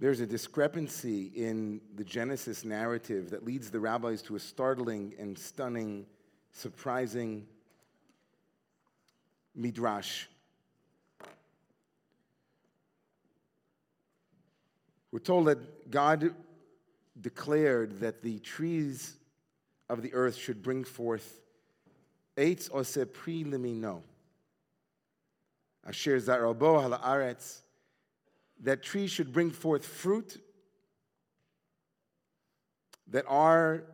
There's a discrepancy in the Genesis narrative that leads the rabbis to a startling and stunning, surprising midrash. We're told that God declared that the trees of the earth should bring forth eitz ose pri. Asher zarabo ha'aretz that trees should bring forth fruit that are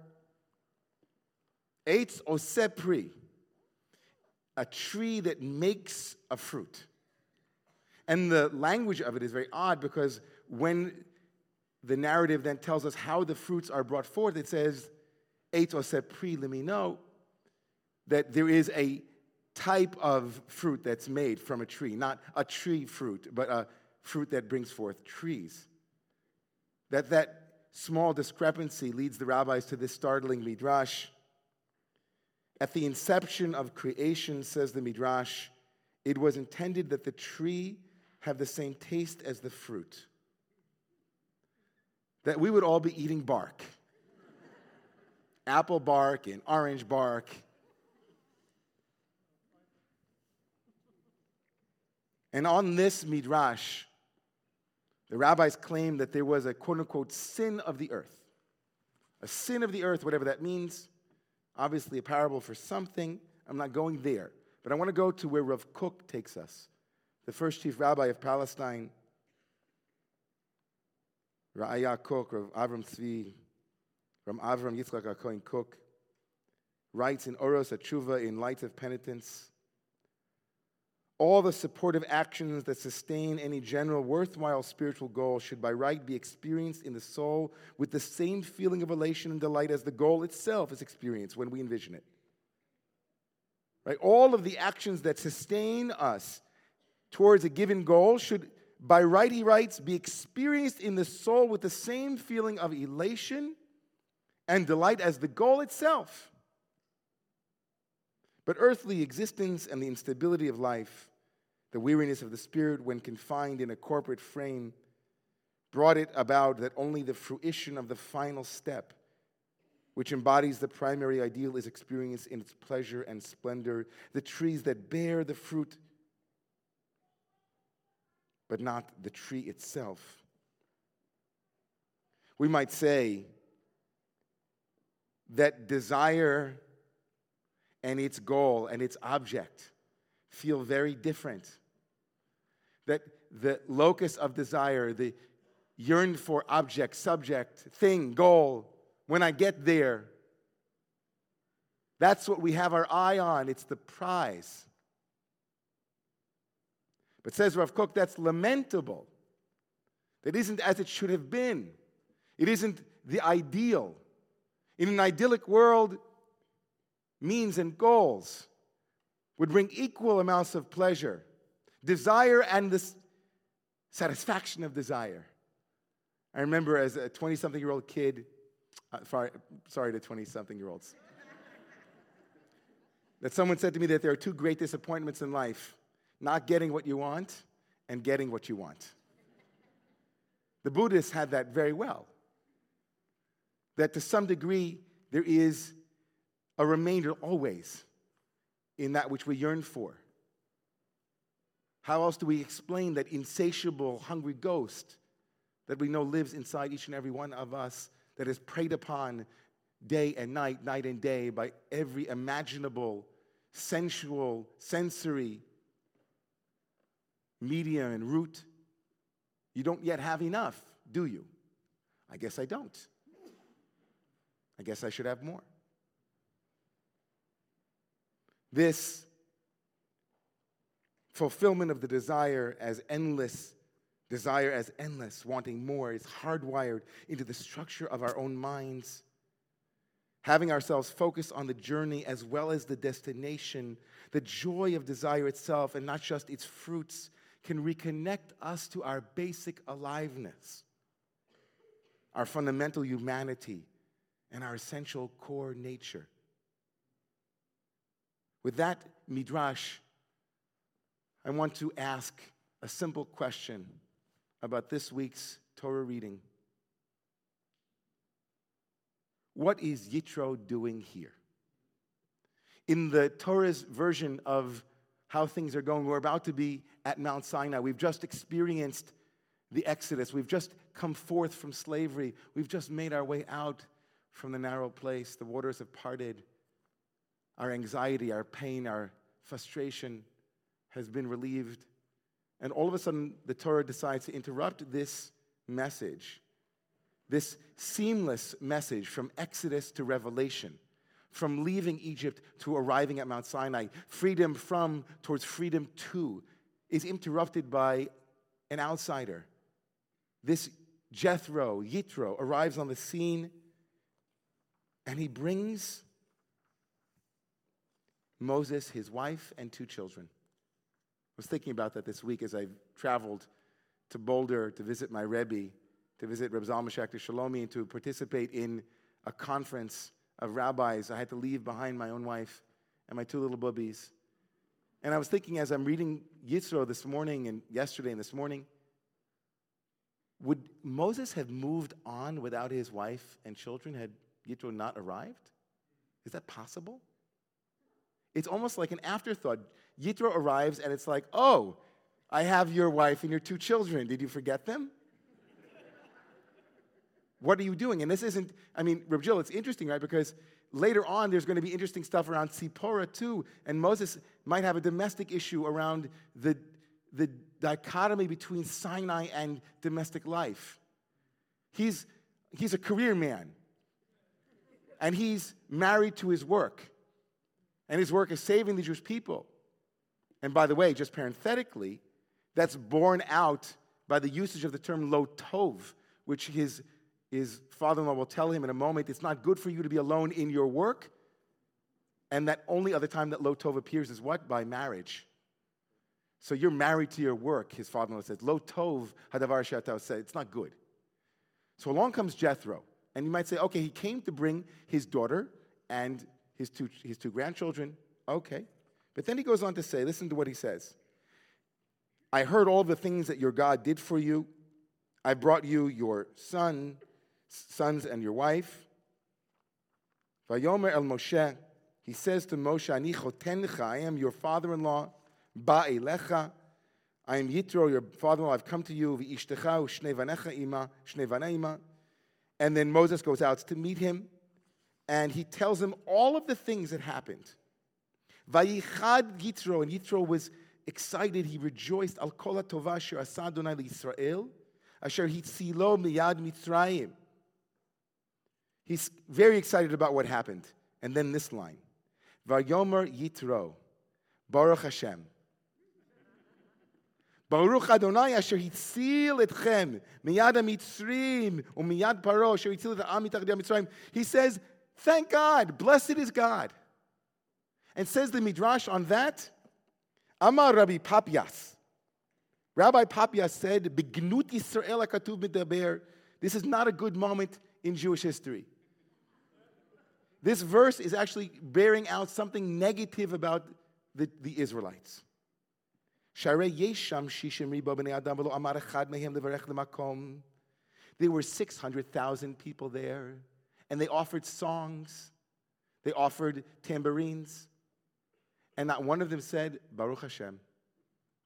eitz osepri, a tree that makes a fruit. And the language of it is very odd because when the narrative then tells us how the fruits are brought forth, it says, eitz osepri limino, that there is a type of fruit that's made from a tree, not a tree fruit, but a fruit that brings forth trees. That that small discrepancy leads the rabbis to this startling midrash. At the inception of creation, says the midrash, it was intended that the tree have the same taste as the fruit. That we would all be eating bark apple bark and orange bark. And on this midrash, the rabbis claim that there was a quote unquote sin of the earth. A sin of the earth, whatever that means. Obviously, a parable for something. I'm not going there. But I want to go to where Rav Kook takes us, the first chief rabbi of Palestine. Ra'aya Kook, Rav Avram Tzvi, from Avram Yitzchak HaKohen Kook, writes in Oros HaTshuva in Light of Penitence all the supportive actions that sustain any general worthwhile spiritual goal should by right be experienced in the soul with the same feeling of elation and delight as the goal itself is experienced when we envision it. Right? All of the actions that sustain us towards a given goal should, by right, he writes, be experienced in the soul with the same feeling of elation and delight as the goal itself. But earthly existence and the instability of life, the weariness of the spirit when confined in a corporate frame, brought it about that only the fruition of the final step, which embodies the primary ideal, is experienced in its pleasure and splendor. The trees that bear the fruit, but not the tree itself. We might say that desire and its goal and its object feel very different. That the locus of desire, the yearned for object, subject, thing, goal, when I get there, that's what we have our eye on. It's the prize. But says Rav Kook, that's lamentable. That isn't as it should have been. It isn't the ideal. In an idyllic world, means and goals would bring equal amounts of pleasure, desire, and the satisfaction of desire. I remember as a 20 something year old kid, uh, sorry, sorry to 20 something year olds, that someone said to me that there are two great disappointments in life not getting what you want and getting what you want. The Buddhists had that very well. That to some degree, there is a remainder always in that which we yearn for. How else do we explain that insatiable, hungry ghost that we know lives inside each and every one of us, that is preyed upon day and night, night and day by every imaginable, sensual, sensory medium and root? You don't yet have enough, do you? I guess I don't. I guess I should have more. This fulfillment of the desire as endless, desire as endless, wanting more, is hardwired into the structure of our own minds. Having ourselves focus on the journey as well as the destination, the joy of desire itself and not just its fruits, can reconnect us to our basic aliveness, our fundamental humanity, and our essential core nature. With that midrash, I want to ask a simple question about this week's Torah reading. What is Yitro doing here? In the Torah's version of how things are going, we're about to be at Mount Sinai. We've just experienced the Exodus. We've just come forth from slavery. We've just made our way out from the narrow place. The waters have parted. Our anxiety, our pain, our frustration has been relieved. And all of a sudden, the Torah decides to interrupt this message, this seamless message from Exodus to Revelation, from leaving Egypt to arriving at Mount Sinai, freedom from towards freedom to, is interrupted by an outsider. This Jethro, Yitro, arrives on the scene and he brings Moses, his wife, and two children. I was thinking about that this week as I traveled to Boulder to visit my Rebbe, to visit Reb Zalman Schachter Shalomi, and to participate in a conference of rabbis. I had to leave behind my own wife and my two little bubbies. And I was thinking as I'm reading Yitro this morning and yesterday and this morning, would Moses have moved on without his wife and children had Yitro not arrived? Is that possible? It's almost like an afterthought. Yitro arrives and it's like, oh, I have your wife and your two children. Did you forget them? what are you doing? And this isn't, I mean, Reb Jill, it's interesting, right? Because later on, there's going to be interesting stuff around Sipporah too. And Moses might have a domestic issue around the, the dichotomy between Sinai and domestic life. He's, he's a career man, and he's married to his work. And his work is saving the Jewish people. And by the way, just parenthetically, that's borne out by the usage of the term lo tov, which his, his father in law will tell him in a moment it's not good for you to be alone in your work. And that only other time that lo tov appears is what? By marriage. So you're married to your work, his father in law says. Lo tov hadavar shatao said. It's not good. So along comes Jethro. And you might say, okay, he came to bring his daughter and his two, his two grandchildren. Okay. But then he goes on to say, listen to what he says. I heard all the things that your God did for you. I brought you your son, sons and your wife. Vayomer el Moshe, he says to Moshe, Ani chotencha, I am your father-in-law, ba'elecha, I am Yitro, your father-in-law, I've come to you, v'ishtecha u'shnei vanecha ima, shnei vaneima. And then Moses goes out to meet him and he tells him all of the things that happened. Vayichad Yitro, and Yitro was excited. He rejoiced. Al kol tova asher asa Adonai Yisrael, asher hitzilo miyad Mitzrayim. He's very excited about what happened. And then this line, Vayomer Yitro, Baruch Hashem. Baruch Adonai asher hitzil etchem miyad Mitzrim umiyad Paro asher hitzil et ha'am Mitzrayim. He says, Thank God. Blessed is God. And says the Midrash on that, Amar Rabbi Papias. Rabbi Papias said, Bignut Yisrael akatuv midaber. This is not a good moment in Jewish history. This verse is actually bearing out something negative about the, the Israelites. There were 600,000 people there and they offered songs, they offered tambourines, and not one of them said, Baruch Hashem,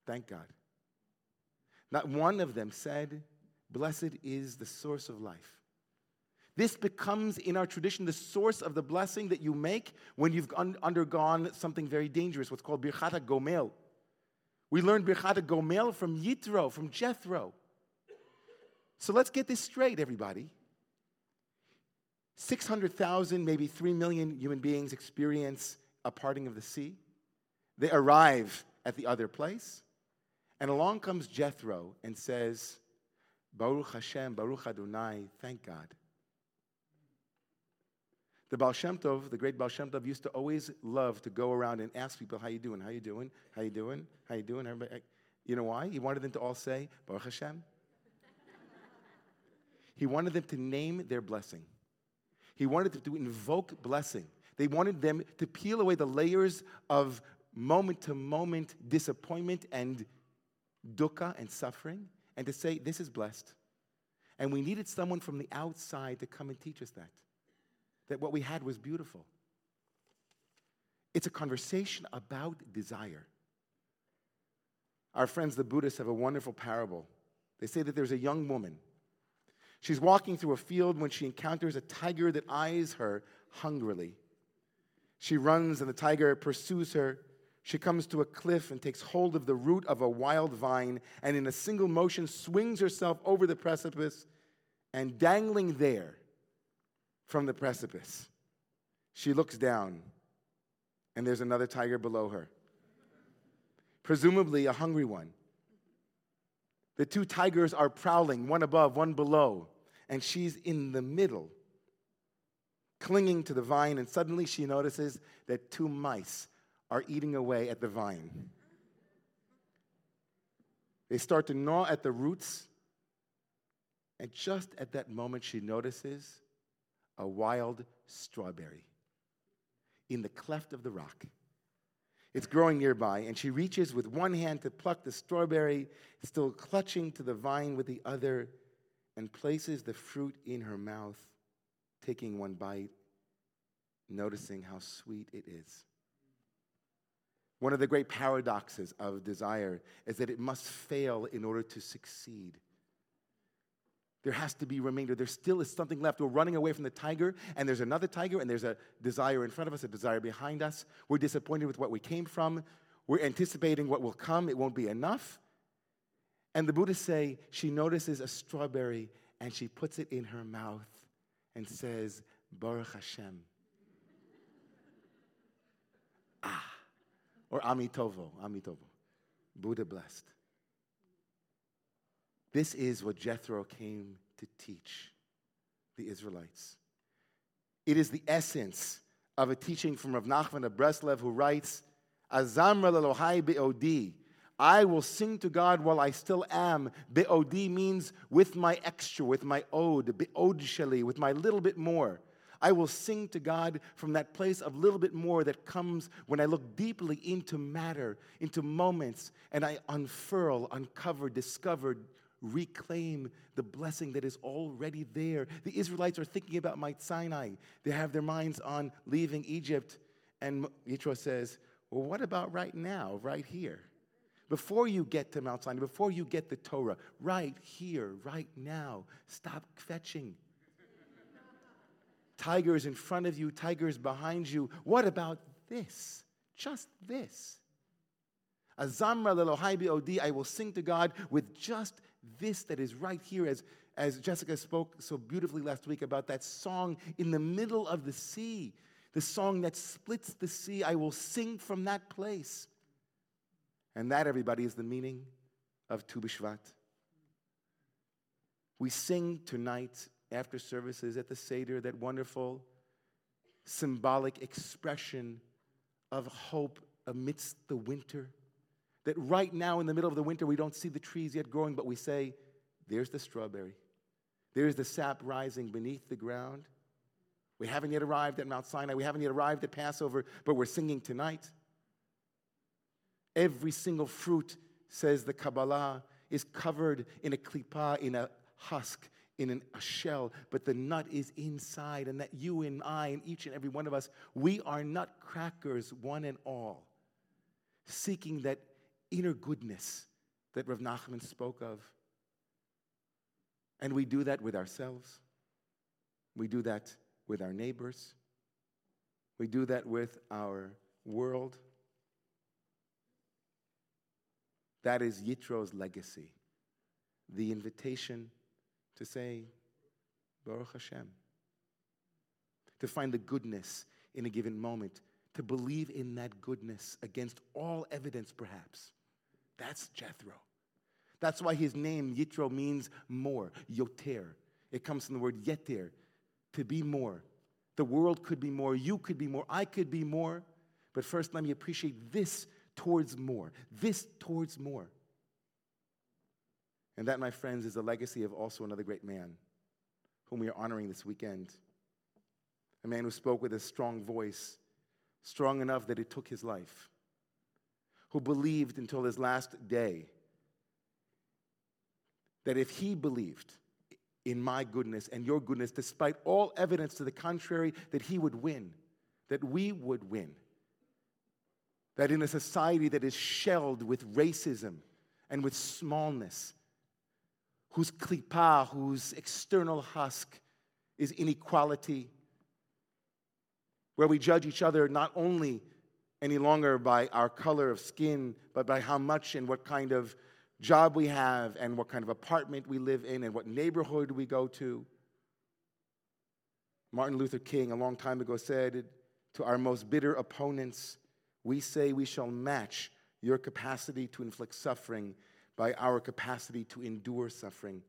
thank God. Not one of them said, Blessed is the source of life. This becomes, in our tradition, the source of the blessing that you make when you've un- undergone something very dangerous, what's called Birchat HaGomel. We learned Birchat HaGomel from Yitro, from Jethro. So let's get this straight, everybody. 600,000, maybe 3 million human beings experience a parting of the sea. They arrive at the other place, and along comes Jethro and says, Baruch Hashem, Baruch Adonai, thank God. The Baal Shem Tov, the great Baal Shem Tov, used to always love to go around and ask people, how you doing, how you doing, how you doing, how you doing? Everybody, eh, you know why? He wanted them to all say, Baruch Hashem. he wanted them to name their blessing. He wanted to invoke blessing. They wanted them to peel away the layers of moment to moment disappointment and dukkha and suffering and to say, This is blessed. And we needed someone from the outside to come and teach us that. That what we had was beautiful. It's a conversation about desire. Our friends, the Buddhists, have a wonderful parable. They say that there's a young woman. She's walking through a field when she encounters a tiger that eyes her hungrily. She runs, and the tiger pursues her. She comes to a cliff and takes hold of the root of a wild vine, and in a single motion swings herself over the precipice. And dangling there from the precipice, she looks down, and there's another tiger below her, presumably a hungry one. The two tigers are prowling, one above, one below, and she's in the middle clinging to the vine, and suddenly she notices that two mice are eating away at the vine. They start to gnaw at the roots, and just at that moment, she notices a wild strawberry in the cleft of the rock. It's growing nearby, and she reaches with one hand to pluck the strawberry, still clutching to the vine with the other, and places the fruit in her mouth taking one bite, noticing how sweet it is. One of the great paradoxes of desire is that it must fail in order to succeed. There has to be remainder. There still is something left. We're running away from the tiger, and there's another tiger, and there's a desire in front of us, a desire behind us. We're disappointed with what we came from. We're anticipating what will come. It won't be enough. And the Buddhists say she notices a strawberry and she puts it in her mouth and says, Baruch Hashem. ah, or Amitovo, Amitovo. Buddha blessed. This is what Jethro came to teach the Israelites. It is the essence of a teaching from Rav Nachman of Breslev who writes, Azamra lelohai be'odi. I will sing to God while I still am. Be'odi means with my extra, with my ode, be'od sheli, with my little bit more. I will sing to God from that place of little bit more that comes when I look deeply into matter, into moments, and I unfurl, uncover, discover, reclaim the blessing that is already there. The Israelites are thinking about Mount Sinai. They have their minds on leaving Egypt. And Yitro says, Well, what about right now, right here? Before you get to Mount Sinai, before you get the Torah, right here, right now, stop fetching. tigers in front of you, tigers behind you. What about this? Just this. Azamra lelohai odi, I will sing to God with just this that is right here, as, as Jessica spoke so beautifully last week about that song in the middle of the sea, the song that splits the sea. I will sing from that place. And that, everybody, is the meaning of Tu B'Shvat. We sing tonight after services at the Seder that wonderful symbolic expression of hope amidst the winter that right now in the middle of the winter, we don't see the trees yet growing, but we say, there's the strawberry. There's the sap rising beneath the ground. We haven't yet arrived at Mount Sinai. We haven't yet arrived at Passover, but we're singing tonight. Every single fruit, says the Kabbalah, is covered in a klipa, in a husk, in an, a shell, but the nut is inside, and that you and I and each and every one of us, we are nutcrackers, one and all, seeking that inner goodness that Rav Nachman spoke of. And we do that with ourselves. We do that with our neighbors. We do that with our world. That is Yitro's legacy. The invitation to say, Baruch Hashem. To find the goodness in a given moment. To believe in that goodness against all evidence, perhaps. That's Jethro. That's why his name, Yitro, means more, yoter. It comes from the word yeter, to be more. The world could be more, you could be more, I could be more. But first, let me appreciate this towards more, this towards more. And that, my friends, is the legacy of also another great man whom we are honoring this weekend. A man who spoke with a strong voice, strong enough that it took his life who believed until his last day that if he believed in my goodness and your goodness, despite all evidence to the contrary that he would win, that we would win. That in a society that is shelled with racism and with smallness, whose klipa, whose external husk is inequality, where we judge each other not only any longer by our color of skin, but by how much and what kind of job we have, and what kind of apartment we live in, and what neighborhood we go to. Martin Luther King, a long time ago, said to our most bitter opponents, We say we shall match your capacity to inflict suffering by our capacity to endure suffering.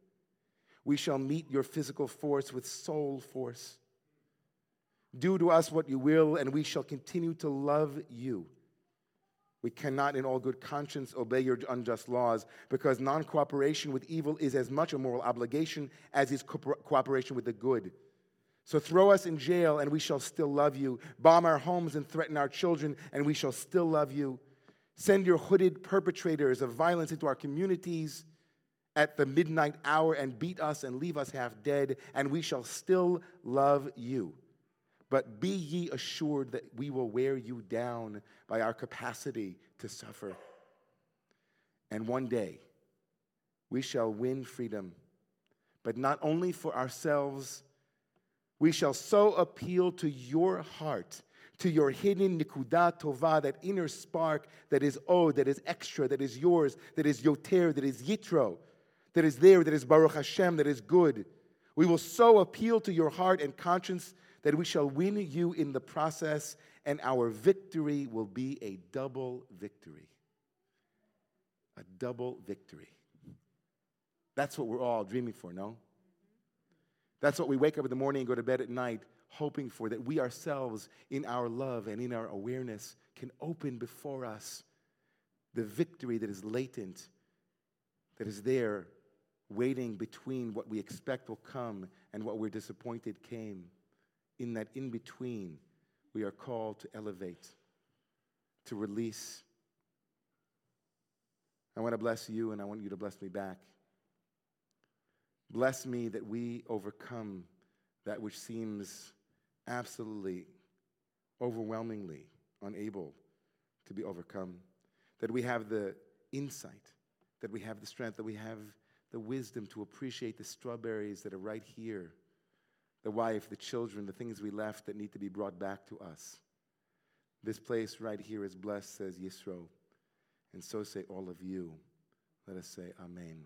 We shall meet your physical force with soul force. Do to us what you will, and we shall continue to love you. We cannot, in all good conscience, obey your unjust laws because non cooperation with evil is as much a moral obligation as is co- cooperation with the good. So throw us in jail, and we shall still love you. Bomb our homes and threaten our children, and we shall still love you. Send your hooded perpetrators of violence into our communities at the midnight hour and beat us and leave us half dead, and we shall still love you. But be ye assured that we will wear you down by our capacity to suffer. And one day, we shall win freedom, but not only for ourselves, we shall so appeal to your heart to your hidden nikuda tova, that inner spark that is oh, that is extra, that is yours, that is yoter, that is yitro, that is there, that is Baruch Hashem, that is good. We will so appeal to your heart and conscience that we shall win you in the process, and our victory will be a double victory. A double victory. That's what we're all dreaming for, no? That's what we wake up in the morning and go to bed at night hoping for, that we ourselves, in our love and in our awareness, can open before us the victory that is latent, that is there, waiting between what we expect will come and what we're disappointed came. In that in between, we are called to elevate, to release. I want to bless you, and I want you to bless me back. Bless me that we overcome that which seems absolutely, overwhelmingly unable to be overcome. That we have the insight, that we have the strength, that we have the wisdom to appreciate the strawberries that are right here, the wife, the children, the things we left that need to be brought back to us. This place right here is blessed, says Yisro, and so say all of you. Let us say, Amen.